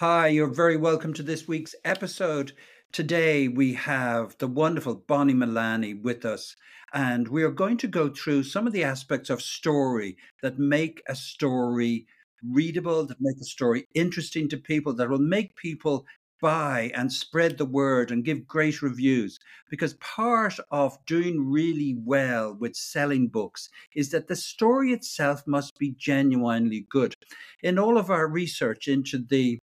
Hi, you're very welcome to this week's episode. Today we have the wonderful Bonnie Milani with us, and we are going to go through some of the aspects of story that make a story readable, that make a story interesting to people, that will make people buy and spread the word and give great reviews. Because part of doing really well with selling books is that the story itself must be genuinely good. In all of our research into the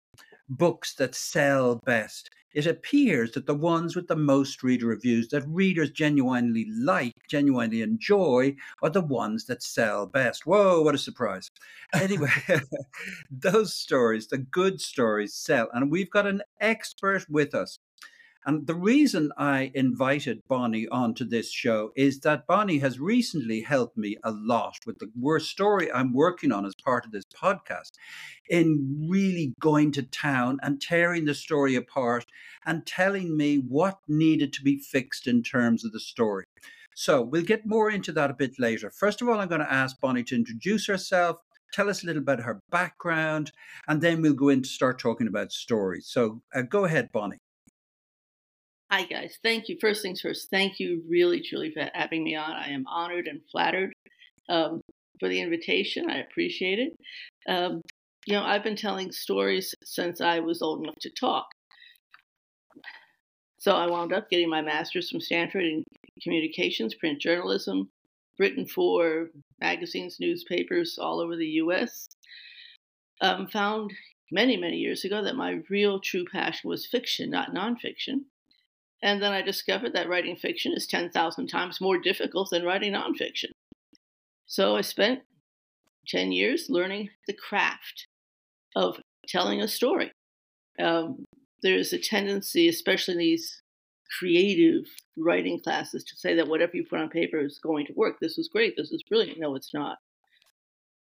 books that sell best, it appears that the ones with the most reader reviews that readers genuinely like, genuinely enjoy, are the ones that sell best. Whoa, what a surprise. Anyway, those stories, the good stories, sell. And we've got an expert with us and the reason I invited Bonnie onto this show is that Bonnie has recently helped me a lot with the worst story I'm working on as part of this podcast in really going to town and tearing the story apart and telling me what needed to be fixed in terms of the story. So we'll get more into that a bit later. First of all, I'm going to ask Bonnie to introduce herself, tell us a little about her background, and then we'll go in to start talking about stories. So uh, go ahead, Bonnie. Hi, guys. Thank you. First things first, thank you really, truly for having me on. I am honored and flattered um, for the invitation. I appreciate it. Um, you know, I've been telling stories since I was old enough to talk. So I wound up getting my master's from Stanford in communications, print journalism, written for magazines, newspapers all over the U.S. Um, found many, many years ago that my real true passion was fiction, not nonfiction. And then I discovered that writing fiction is 10,000 times more difficult than writing nonfiction. So I spent 10 years learning the craft of telling a story. Um, there's a tendency, especially in these creative writing classes, to say that whatever you put on paper is going to work. This is great. This is brilliant. No, it's not.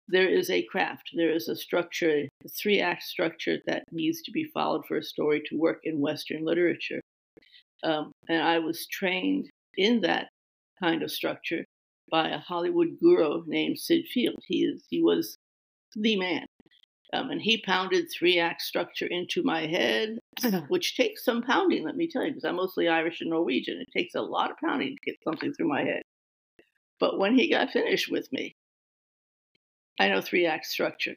There is a craft. There is a structure, a three act structure that needs to be followed for a story to work in Western literature. Um, and I was trained in that kind of structure by a Hollywood guru named Sid Field. He is he was the man. Um, and he pounded three act structure into my head, which takes some pounding, let me tell you, because I'm mostly Irish and Norwegian. It takes a lot of pounding to get something through my head. But when he got finished with me, I know three act structure.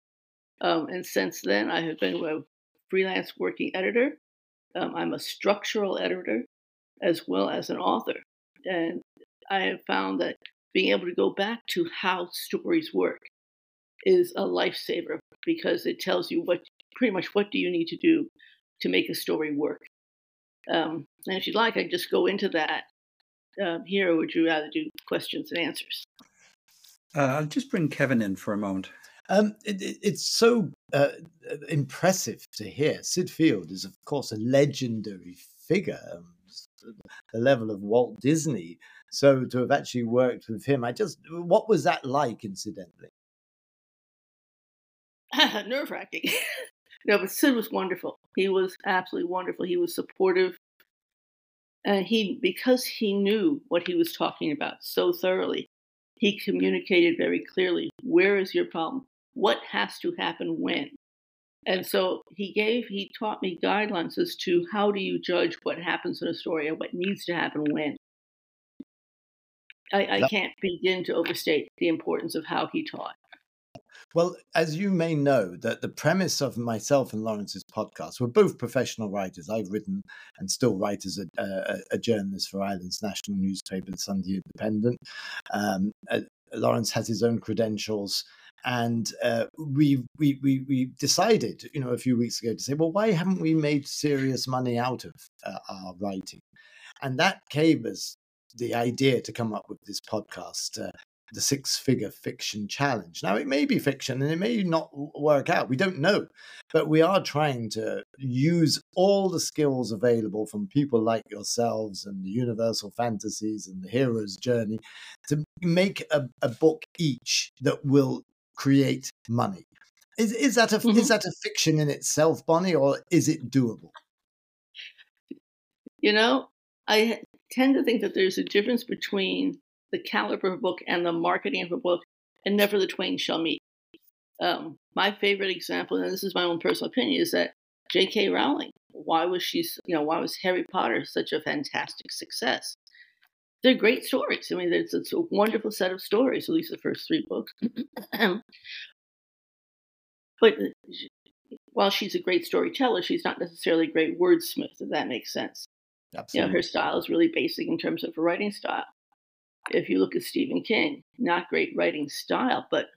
Um, and since then, I have been a freelance working editor. Um, I'm a structural editor as well as an author. And I have found that being able to go back to how stories work is a lifesaver because it tells you what pretty much what do you need to do to make a story work. Um, and if you'd like, I can just go into that uh, here, or would you rather do questions and answers? Uh, I'll just bring Kevin in for a moment. Um, it, it, it's so uh, impressive to hear. Sid Field is, of course, a legendary figure. The level of Walt Disney. So to have actually worked with him, I just, what was that like, incidentally? Nerve wracking. no, but Sid was wonderful. He was absolutely wonderful. He was supportive. And he, because he knew what he was talking about so thoroughly, he communicated very clearly where is your problem? What has to happen when? And so he gave, he taught me guidelines as to how do you judge what happens in a story and what needs to happen when. I, I can't begin to overstate the importance of how he taught. Well, as you may know, that the premise of myself and Laurence's podcast, we're both professional writers. I've written and still write as a, a, a journalist for Ireland's national newspaper, the Sunday Independent. Um, uh, Laurence has his own credentials and uh, we, we, we, we decided, you know, a few weeks ago to say, well, why haven't we made serious money out of uh, our writing? And that gave us the idea to come up with this podcast, uh, the Six Figure Fiction Challenge. Now, it may be fiction and it may not work out. We don't know. But we are trying to use all the skills available from people like yourselves and the Universal Fantasies and the Hero's Journey to make a, a book each that will create money. Is, is that a mm-hmm. is that a fiction in itself, Bonnie, or is it doable? You know, I tend to think that there's a difference between the caliber of a book and the marketing of a book, and never the twain shall meet. Um, my favorite example, and this is my own personal opinion, is that J.K. Rowling. Why was she, you know, why was Harry Potter such a fantastic success? They're great stories. I mean, it's, it's a wonderful set of stories, at least the first three books. but uh, while she's a great storyteller, she's not necessarily a great wordsmith, if that makes sense. Absolutely. You know, her style is really basic in terms of her writing style. If you look at Stephen King, not great writing style, but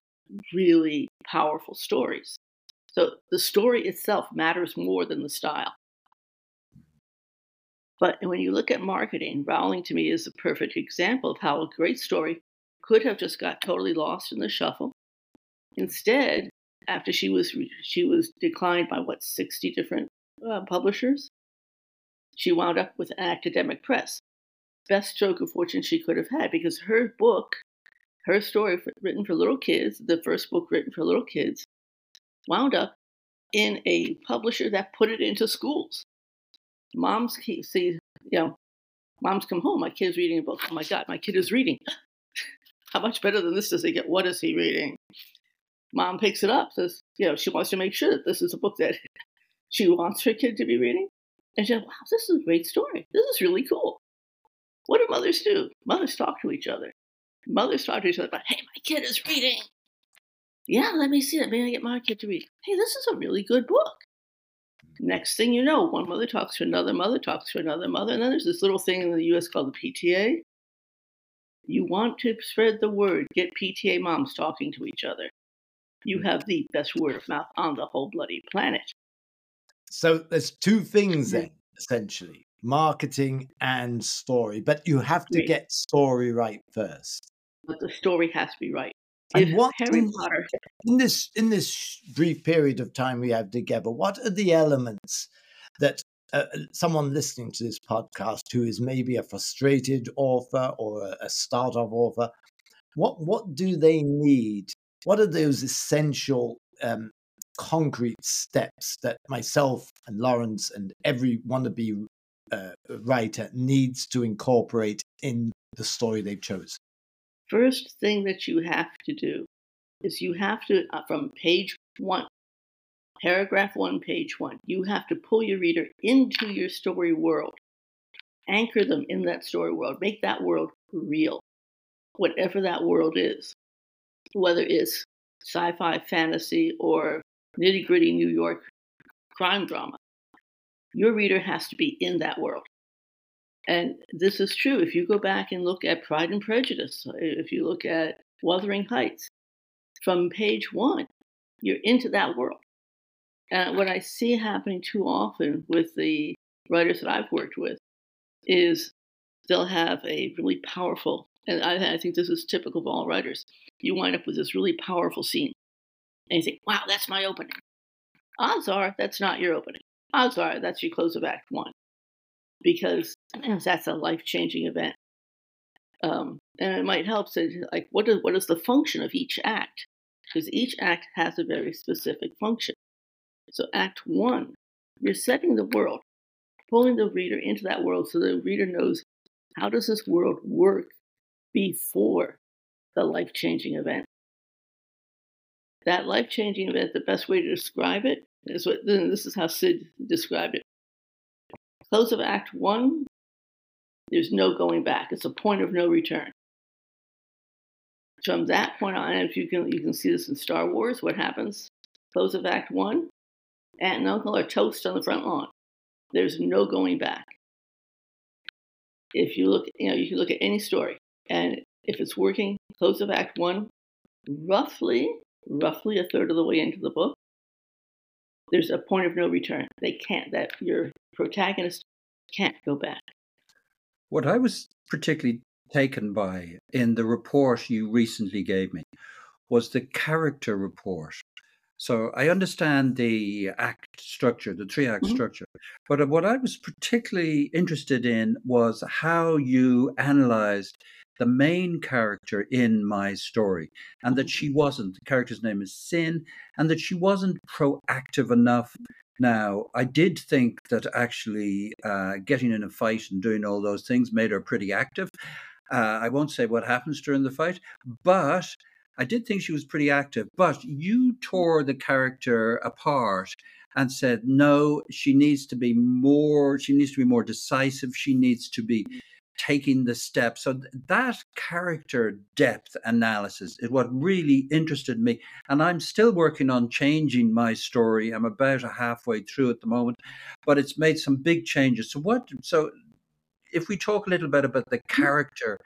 really powerful stories. So the story itself matters more than the style. But when you look at marketing, Rowling to me is a perfect example of how a great story could have just got totally lost in the shuffle. Instead, after she was she was declined by what 60 different uh, publishers, she wound up with an academic press. Best stroke of fortune she could have had because her book, her story for, written for little kids, the first book written for little kids, wound up in a publisher that put it into schools. Moms see, you know, moms come home, my kid's reading a book. Oh my God, my kid is reading. How much better than this does he get? What is he reading? Mom picks it up, says, you know, she wants to make sure that this is a book that she wants her kid to be reading. And she said, wow, this is a great story. This is really cool. What do mothers do? Mothers talk to each other. Mothers talk to each other about, hey, my kid is reading. Yeah, let me see it. Maybe I get my kid to read. Hey, this is a really good book. Next thing you know, one mother talks to another mother, talks to another mother, and then there's this little thing in the US called the PTA. You want to spread the word, get PTA moms talking to each other. You hmm. have the best word of mouth on the whole bloody planet. So there's two things mm-hmm. then, essentially marketing and story, but you have to get story right first. But the story has to be right. And what Harry Potter in this in this brief period of time we have together, what are the elements that uh, uh, someone listening to this podcast who is maybe a frustrated author or a, a startup author, what what do they need? What are those essential um, concrete steps that myself and Laurence and every wannabe uh, writer needs to incorporate in the story they've chosen? First thing that you have to do is you have to, uh, from page one, paragraph one, page one, you have to pull your reader into your story world, anchor them in that story world, make that world real, whatever that world is, whether it's sci fi, fantasy, or nitty gritty New York crime drama. Your reader has to be in that world. And this is true if you go back and look at Pride and Prejudice, uh, if you look at Wuthering Heights, from page one, you're into that world. And what I see happening too often with the writers that I've worked with is they'll have a really powerful, and I, I think this is typical of all writers, you wind up with this really powerful scene. And you think, wow, that's my opening. Odds are that's not your opening. Odds are that's your close of Act One, because that's a life changing event. Um, and it might help say, like, what is what is the function of each act? Because each act has a very specific function. So, Act One, you're setting the world, pulling the reader into that world, so the reader knows how does this world work before the life changing event. That life changing event, the best way to describe it is what this is how Sid described it. Close of Act One, there's no going back. It's a point of no return. From that point on, if you can you can see this in Star Wars, what happens? Close of Act One, Aunt and Uncle are toast on the front lawn. There's no going back. If you look, you know, you can look at any story, and if it's working, close of Act One, roughly roughly a third of the way into the book, there's a point of no return. They can't, that your protagonist can't go back. What I was particularly taken by in the report you recently gave me was the character report. So I understand the act structure, the three act mm-hmm. structure. But what I was particularly interested in was how you analyzed the main character in my story, and that she wasn't. The character's name is Sin, and that she wasn't proactive enough. Now, I did think that actually uh, getting in a fight and doing all those things made her pretty active. Uh, I won't say what happens during the fight, but I did think she was pretty active. But you tore the character apart and said, no, she needs to be more, she needs to be more decisive. She needs to be taking the steps. So that character depth analysis is what really interested me. And I'm still working on changing my story. I'm about a halfway through at the moment, but it's made some big changes. So what so if we talk a little bit about the mm-hmm. character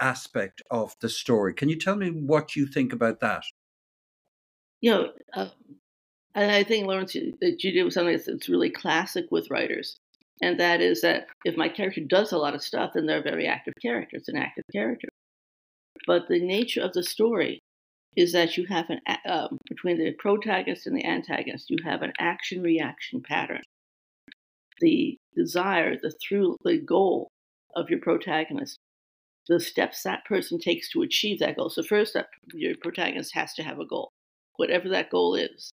aspect of the story, can you tell me what you think about that? You know, uh, I think Laurence that you did something that's really classic with writers and that is that if my character does a lot of stuff, then they're a very active character. It's an active character. But the nature of the story is that you have an um, between the protagonist and the antagonist, you have an action reaction pattern. The desire, the through, the goal of your protagonist, the steps that person takes to achieve that goal. So first, that your protagonist has to have a goal, whatever that goal is.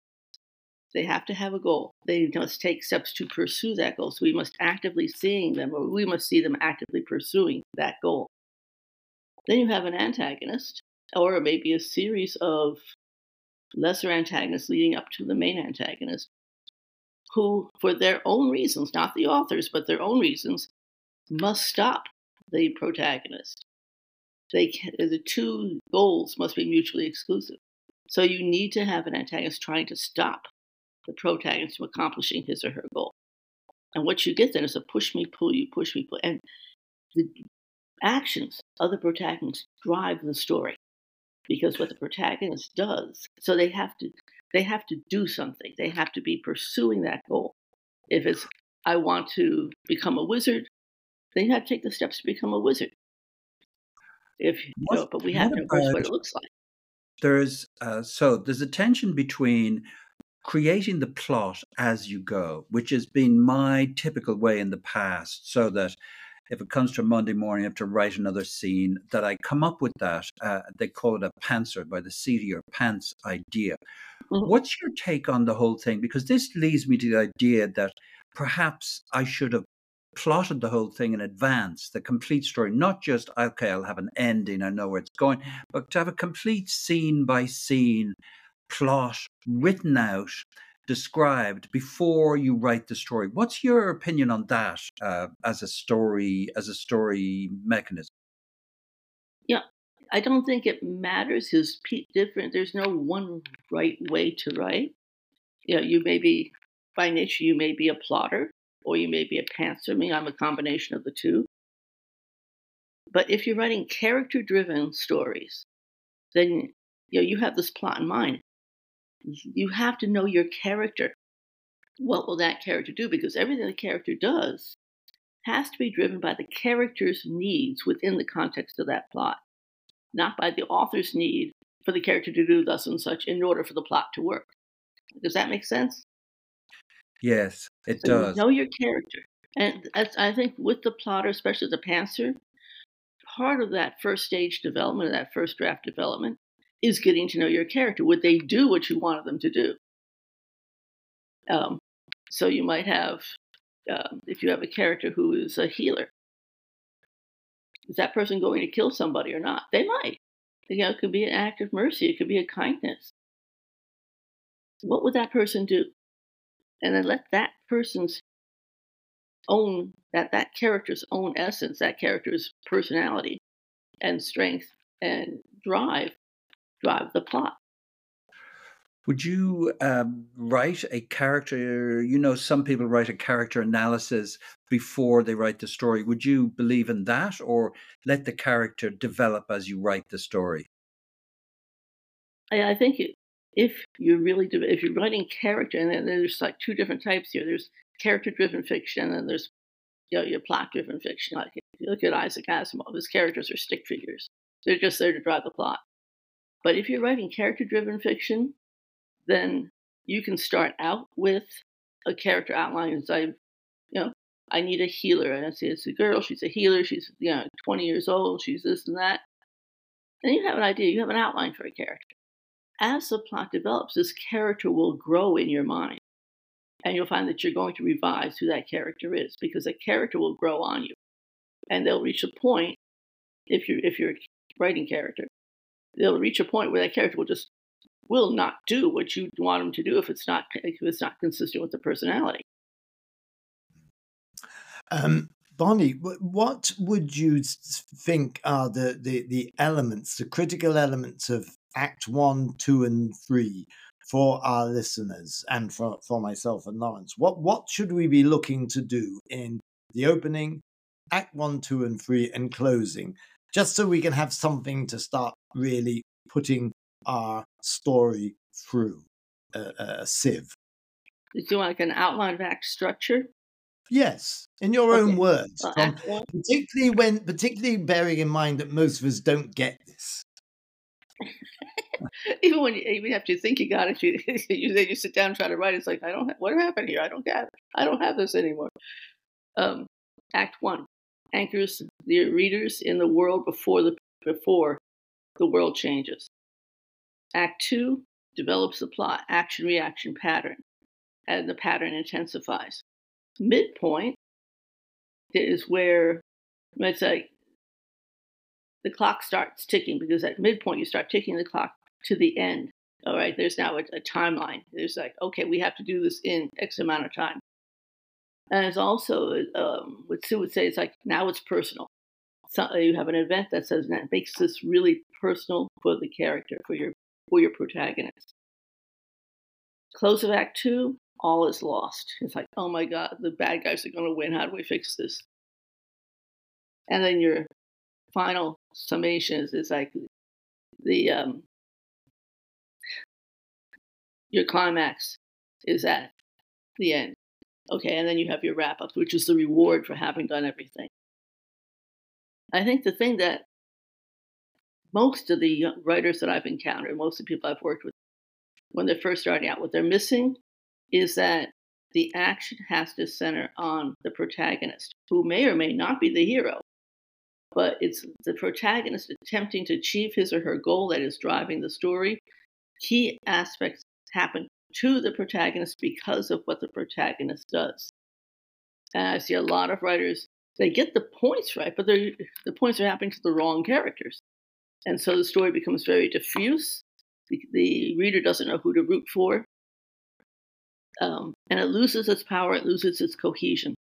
They have to have a goal. They must take steps to pursue that goal. So we must actively seeing them, or we must see them actively pursuing that goal. Then you have an antagonist, or maybe a series of lesser antagonists leading up to the main antagonist, who, for their own reasons, not the authors, but their own reasons, must stop the protagonist. They can, the two goals must be mutually exclusive. So you need to have an antagonist trying to stop the protagonist from accomplishing his or her goal. And what you get then is a push me, pull you, push me, pull. And the actions of the protagonist drive the story because what the protagonist does, so they have to they have to do something. They have to be pursuing that goal. If it's I want to become a wizard, they have to take the steps to become a wizard. If you know, but we have to embrace what it looks like. There's uh, so there's a tension between creating the plot as you go, which has been my typical way in the past, so that if it comes to a Monday morning, I have to write another scene, that I come up with that. Uh, they call it a pantser by the seat or pants idea. Mm-hmm. What's your take on the whole thing? Because this leads me to the idea that perhaps I should have plotted the whole thing in advance, the complete story, not just, okay, I'll have an ending, I know where it's going, but to have a complete scene by scene plot written out, described before you write the story. What's your opinion on that uh, as a story as a story mechanism? Yeah, I don't think it matters. Is different. There's no one right way to write. You know, you may be by nature you may be a plotter or you may be a pantser. Me, I'm a combination of the two. But if you're writing character-driven stories, then you know you have this plot in mind you have to know your character. What will that character do? Because everything the character does has to be driven by the character's needs within the context of that plot, not by the author's need for the character to do thus and such in order for the plot to work. Does that make sense? Yes, it so does. You know your character. And I think with the plotter, especially the pantser, part of that first stage development, that first draft development, is getting to know your character. Would they do what you wanted them to do? Um, so you might have, uh, if you have a character who is a healer, is that person going to kill somebody or not? They might. You know, it could be an act of mercy. It could be a kindness. What would that person do? And then let that person's own that that character's own essence, that character's personality and strength and drive drive the plot. Would you um, write a character? You know, some people write a character analysis before they write the story. Would you believe in that, or let the character develop as you write the story? I, I think if you're really if you're writing character, and then there's like two different types here. There's character-driven fiction, and there's you know, your plot-driven fiction. Like if you look at Isaac Asimov, his characters are stick figures. They're just there to drive the plot. But if you're writing character driven fiction, then you can start out with a character outline as I, you know, I need a healer. And I say it's a girl, she's a healer, she's you know 20 years old, she's this and that. And you have an idea, you have an outline for a character. As the plot develops, this character will grow in your mind. And you'll find that you're going to revise who that character is because a character will grow on you. And they'll reach a point, if you're if you're a writing character, they'll reach a point where that character will just will not do what you want them to do if it's not if it's not consistent with the personality. Um, Bonnie, what would you think are the, the, the elements, the critical elements of Act One, Two, and Three for our listeners and for, for myself and Laurence? What what should we be looking to do in the opening, Act One, Two, and Three, and closing, just so we can have something to start really putting our story through a, a sieve? Do you want like an outline of act structure? Yes, in your okay. own words. Well, particularly when, particularly bearing in mind that most of us don't get this. even when you even after you think you got it, you you then you sit down and try to write. It's like I don't. Have, What happened here? I don't have. I don't have this anymore. Um, act one anchors the readers in the world before the before the world changes. Act two develops the plot action reaction pattern, and the pattern intensifies midpoint is where it's like the clock starts ticking because at midpoint you start ticking the clock to the end. All right, there's now a, a timeline. There's like, okay, we have to do this in X amount of time. And it's also um, what Sue would say, it's like now it's personal. You have an event that says that makes this really personal for the character, for your for your protagonist. Close of Act Two, all is lost. It's like, oh my God, the bad guys are going to win. How do we fix this? And then your final summation is, is like the um, your climax is at the end. Okay, and then you have your wrap up, which is the reward for having done everything. I think the thing that most of the writers that I've encountered, most of the people I've worked with, when they're first starting out, what they're missing is that the action has to center on the protagonist, who may or may not be the hero, but it's the protagonist attempting to achieve his or her goal that is driving the story. Key aspects happen to the protagonist because of what the protagonist does. And I see a lot of writers, they get the points right, but the points are happening to the wrong characters. And so the story becomes very diffuse. The, the reader doesn't know who to root for um, and it loses its power, it loses its cohesion.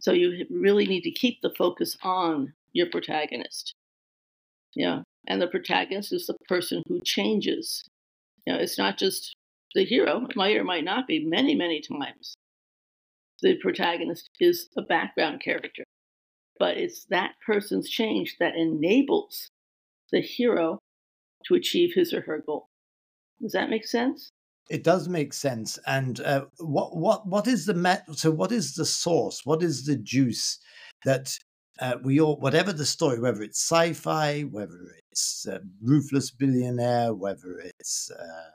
So you really need to keep the focus on your protagonist. Yeah, and the protagonist is the person who changes. You know, it's not just the hero. It might or might not be. Many, many times, the protagonist is a background character, but it's that person's change that enables the hero to achieve his or her goal. Does that make sense? It does make sense. And uh, what what what is the met? So what is the source? What is the juice that uh, we all, whatever the story, whether it's sci-fi, whether it's ruthless billionaire, whether it's uh,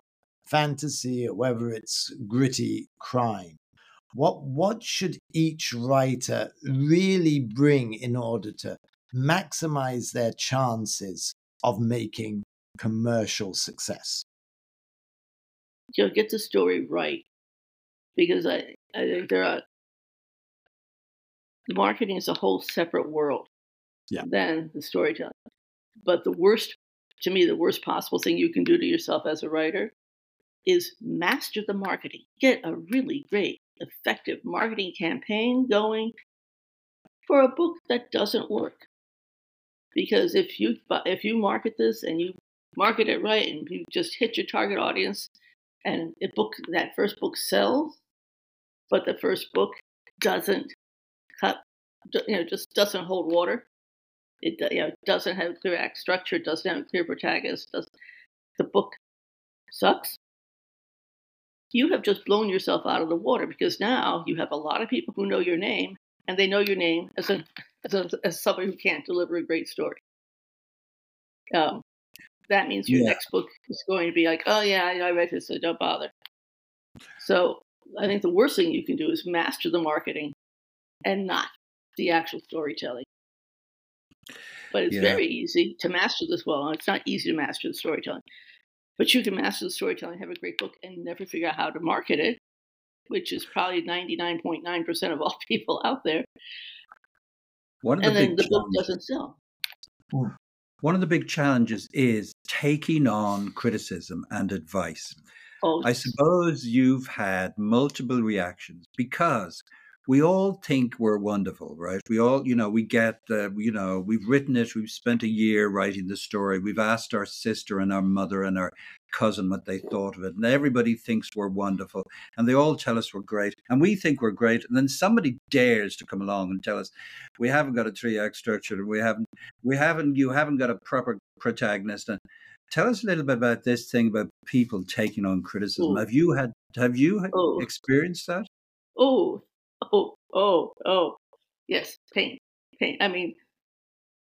fantasy, or whether it's gritty crime, what what should each writer really bring in order to maximize their chances of making commercial success? you know, get the story right because I, I think there are the marketing is a whole separate world yeah. than the storytelling. But the worst, to me, the worst possible thing you can do to yourself as a writer is master the marketing. Get a really great, effective marketing campaign going for a book that doesn't work. Because if you if you market this and you market it right and you just hit your target audience and a book that first book sells, but the first book doesn't cut, you know, just doesn't hold water. It you know doesn't have clear act structure, doesn't have a clear protagonist. Does the book sucks? You have just blown yourself out of the water because now you have a lot of people who know your name, and they know your name as a as, a, as somebody who can't deliver a great story. Um, that means your yeah. next book is going to be like, oh yeah, I read this, so don't bother. So I think the worst thing you can do is master the marketing and not the actual storytelling. But it's yeah. very easy to master this well. and It's not easy to master the storytelling. But you can master the storytelling, have a great book, and never figure out how to market it, which is probably 99.9% of all people out there. One of and the then the book doesn't sell. one of the big challenges is taking on criticism and advice. Oh, I suppose you've had multiple reactions because we all think we're wonderful, right? We all, you know, we get the, you know, we've written it, we've spent a year writing the story, we've asked our sister and our mother and our cousin what they thought of it, and everybody thinks we're wonderful, and they all tell us we're great, and we think we're great, and then somebody dares to come along and tell us we haven't got a three act structure, we haven't, we haven't, you haven't got a proper protagonist, and tell us a little bit about this thing about people taking on criticism. Oh. Have you had, have you Oh. experienced that? oh, oh, oh, oh, yes, pain, pain. I mean,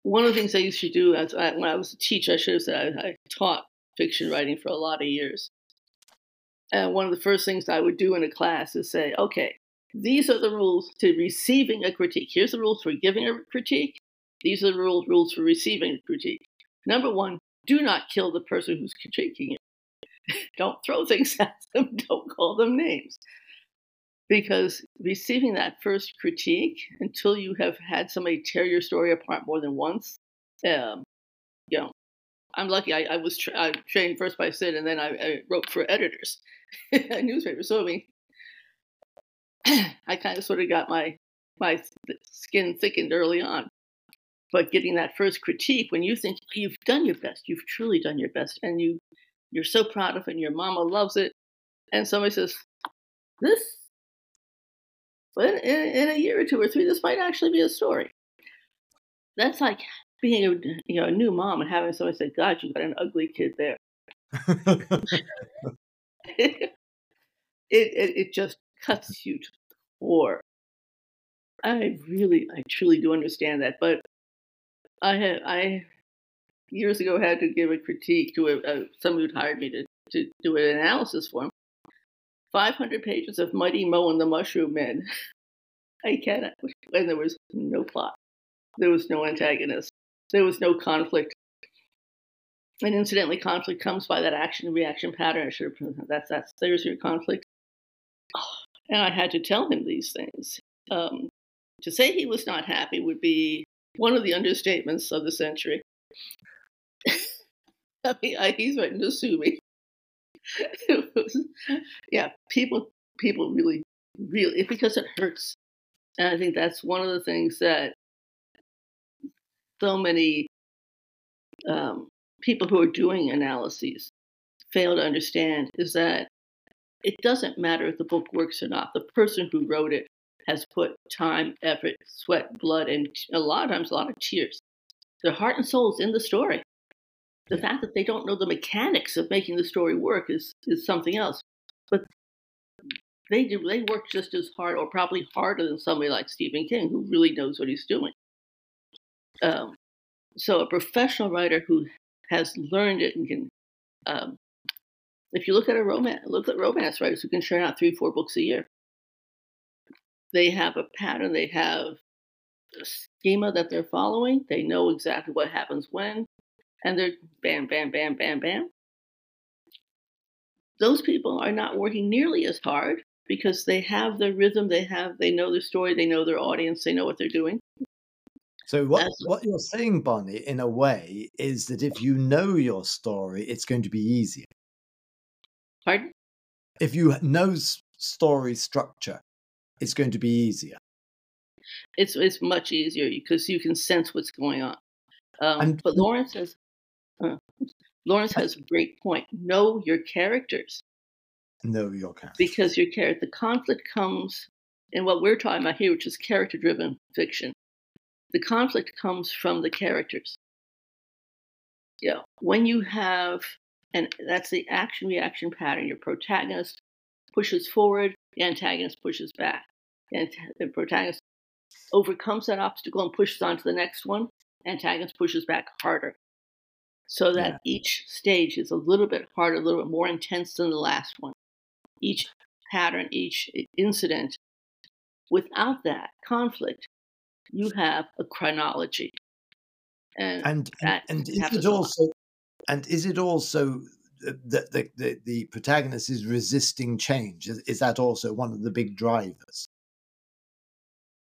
one of the things I used to do as I, when I was a teacher, I should have said I, I taught fiction writing for a lot of years. And one of the first things I would do in a class is say, okay, these are the rules to receiving a critique. Here's the rules for giving a critique. These are the rules, rules for receiving a critique. Number one, do not kill the person who's critiquing you. Don't throw things at them. Don't call them names because receiving that first critique until you have had somebody tear your story apart more than once um, you know i'm lucky i, I was tra- I trained first by sid and then i, I wrote for editors newspapers. So i mean i kind of sort of got my my skin thickened early on. But getting that first critique when you think you've done your best. You've truly done your best and you you're so proud of it and your mama loves it and somebody says this but in, in a year or two or three, this might actually be a story. That's like being a you know a new mom and having somebody say, "God, you got an ugly kid there." it, it it just cuts you to the core. I really, I truly do understand that, but I had I years ago had to give a critique to a, a somebody who'd hired me to to do an analysis for him. 500 pages of Mighty Mo and the Mushroom Men. I cannot. And there was no plot. There was no antagonist. There was no conflict. And incidentally, conflict comes by that action reaction pattern. I should have that's that's there's your conflict. And I had to tell him these things. Um, to say he was not happy would be one of the understatements of the century. I mean, I, he's written to sue me. yeah, people people really really because it hurts. And I think that's one of the things that so many um, people who are doing analyses fail to understand is that it doesn't matter if the book works or not. The person who wrote it has put time, effort, sweat, blood, and a lot of times a lot of tears. Their heart and soul is in the story. The yeah. fact that they don't know the mechanics of making the story work is, is something else. But they do they work just as hard or probably harder than somebody like Stephen King who really knows what he's doing. Um, so a professional writer who has learned it and can um, if you look at a romance look at romance writers who can churn out three, four books a year. They have a pattern, they have a schema that they're following, they know exactly what happens when, and they're bam, bam, bam, bam, bam. Those people are not working nearly as hard because they have their rhythm, they have they know their story, they know their audience, they know what they're doing. So what That's what you're saying, Bonnie, in a way, is that if you know your story, it's going to be easier. Pardon? If you know story structure, it's going to be easier. It's it's much easier because you can sense what's going on. Um, but Laurence has uh, Laurence has a great point. Know your characters. Know your characters. Because your character, the conflict comes in what we're talking about here, which is character-driven fiction. The conflict comes from the characters. Yeah, when you have, and that's the action-reaction pattern. Your protagonist pushes forward, the antagonist pushes back. And the protagonist overcomes that obstacle and pushes on to the next one. Antagonist pushes back harder so that yeah. each stage is a little bit harder, a little bit more intense than the last one. Each pattern, each incident. Without that conflict, you have a chronology. And and, and, and is it also and is it also that the, the, the protagonist is resisting change? Is, is that also one of the big drivers?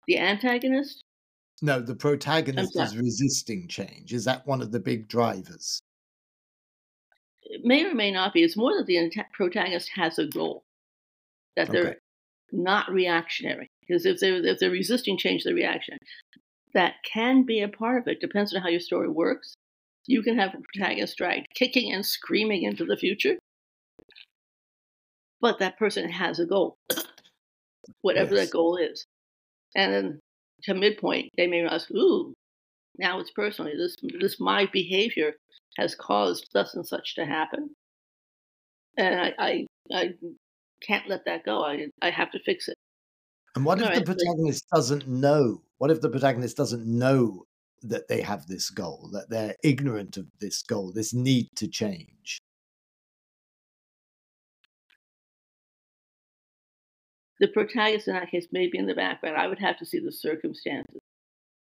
The antagonist? No, the protagonist is resisting change. Is that one of the big drivers? It may or may not be. It's more that the protagonist has a goal, that they're not reactionary. Because if they're, if they're resisting change, they're reactionary. That can be a part of it. Depends on how your story works. You can have a protagonist dragged kicking and screaming into the future, but that person has a goal, whatever yes. that goal is. And then to midpoint, they may ask, "Ooh, now it's personally this this my behavior has caused such and such to happen, and I I, I can't let that go. I I have to fix it." And what if the protagonist doesn't know? What if the protagonist doesn't know that they have this goal, that they're ignorant of this goal, this need to change? The protagonist in that case may be in the background. I would have to see the circumstances.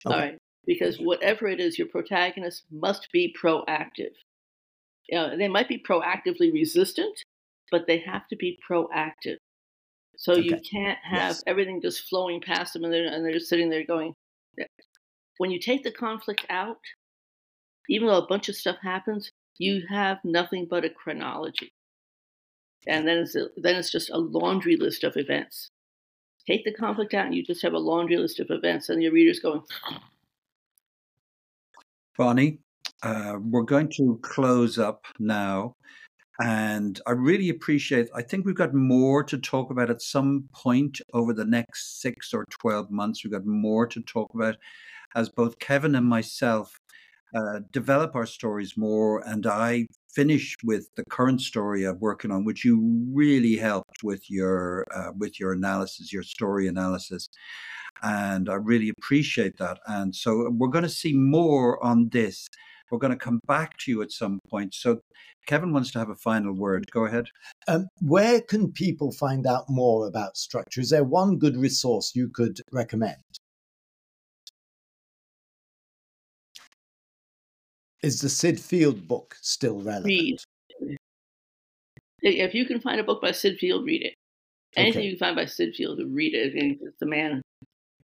Okay. All right. Because whatever it is, your protagonist must be proactive. You know, they might be proactively resistant, but they have to be proactive. So okay. you can't have yes. everything just flowing past them and they're, and they're just sitting there going, when you take the conflict out, even though a bunch of stuff happens, you have nothing but a chronology and then it's then it's just a laundry list of events. Take the conflict out, and you just have a laundry list of events, and your readers going. Bonnie, uh, we're going to close up now. And I really appreciate, I think we've got more to talk about at some point over the next six or 12 months. We've got more to talk about as both Kevin and myself uh, develop our stories more. And I finish with the current story I'm working on, which you really helped with your uh, with your analysis, your story analysis, and I really appreciate that. And so we're going to see more on this. We're going to come back to you at some point. So Kevin wants to have a final word. Go ahead. Um, where can people find out more about structure? Is there one good resource you could recommend? Is the Sid Field book still relevant? Read. If you can find a book by Sid Field, read it. Anything okay. you can find by Sid Field, read it. the man,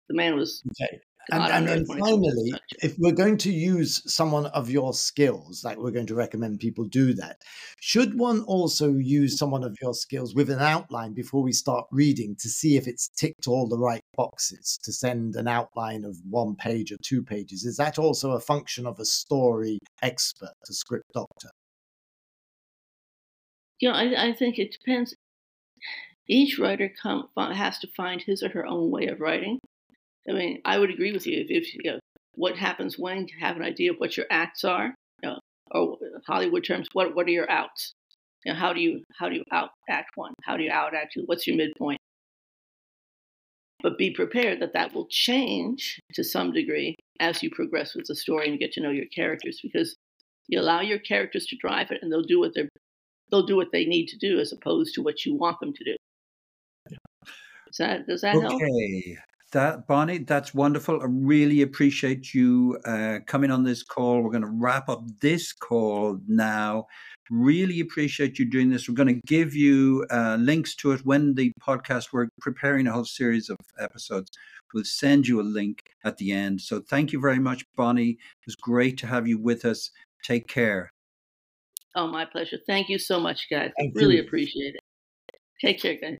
the man was okay. And, and then finally, if we're going to use someone of your skills, like we're going to recommend people do that, should one also use someone of your skills with an outline before we start reading to see if it's ticked all the right boxes to send an outline of one page or two pages? Is that also a function of a story expert, a script doctor? You know, I, I think it depends. Each writer come, has to find his or her own way of writing. I mean, I would agree with you if, if you know, what happens when you have an idea of what your acts are, you know, or Hollywood terms, what what are your outs? You know, how do you how do you out act one? How do you out act two? What's your midpoint? But be prepared that that will change to some degree as you progress with the story and you get to know your characters because you allow your characters to drive it and they'll do what they're they'll do what they need to do as opposed to what you want them to do. Does that does that okay. help? Okay. That Bonnie, that's wonderful. I really appreciate you uh, coming on this call. We're going to wrap up this call now. Really appreciate you doing this. We're going to give you uh, links to it when the podcast. We're preparing a whole series of episodes. We'll send you a link at the end. So thank you very much, Bonnie. It was great to have you with us. Take care. Oh, my pleasure. Thank you so much, guys. Thank really you. appreciate it. Take care, guys.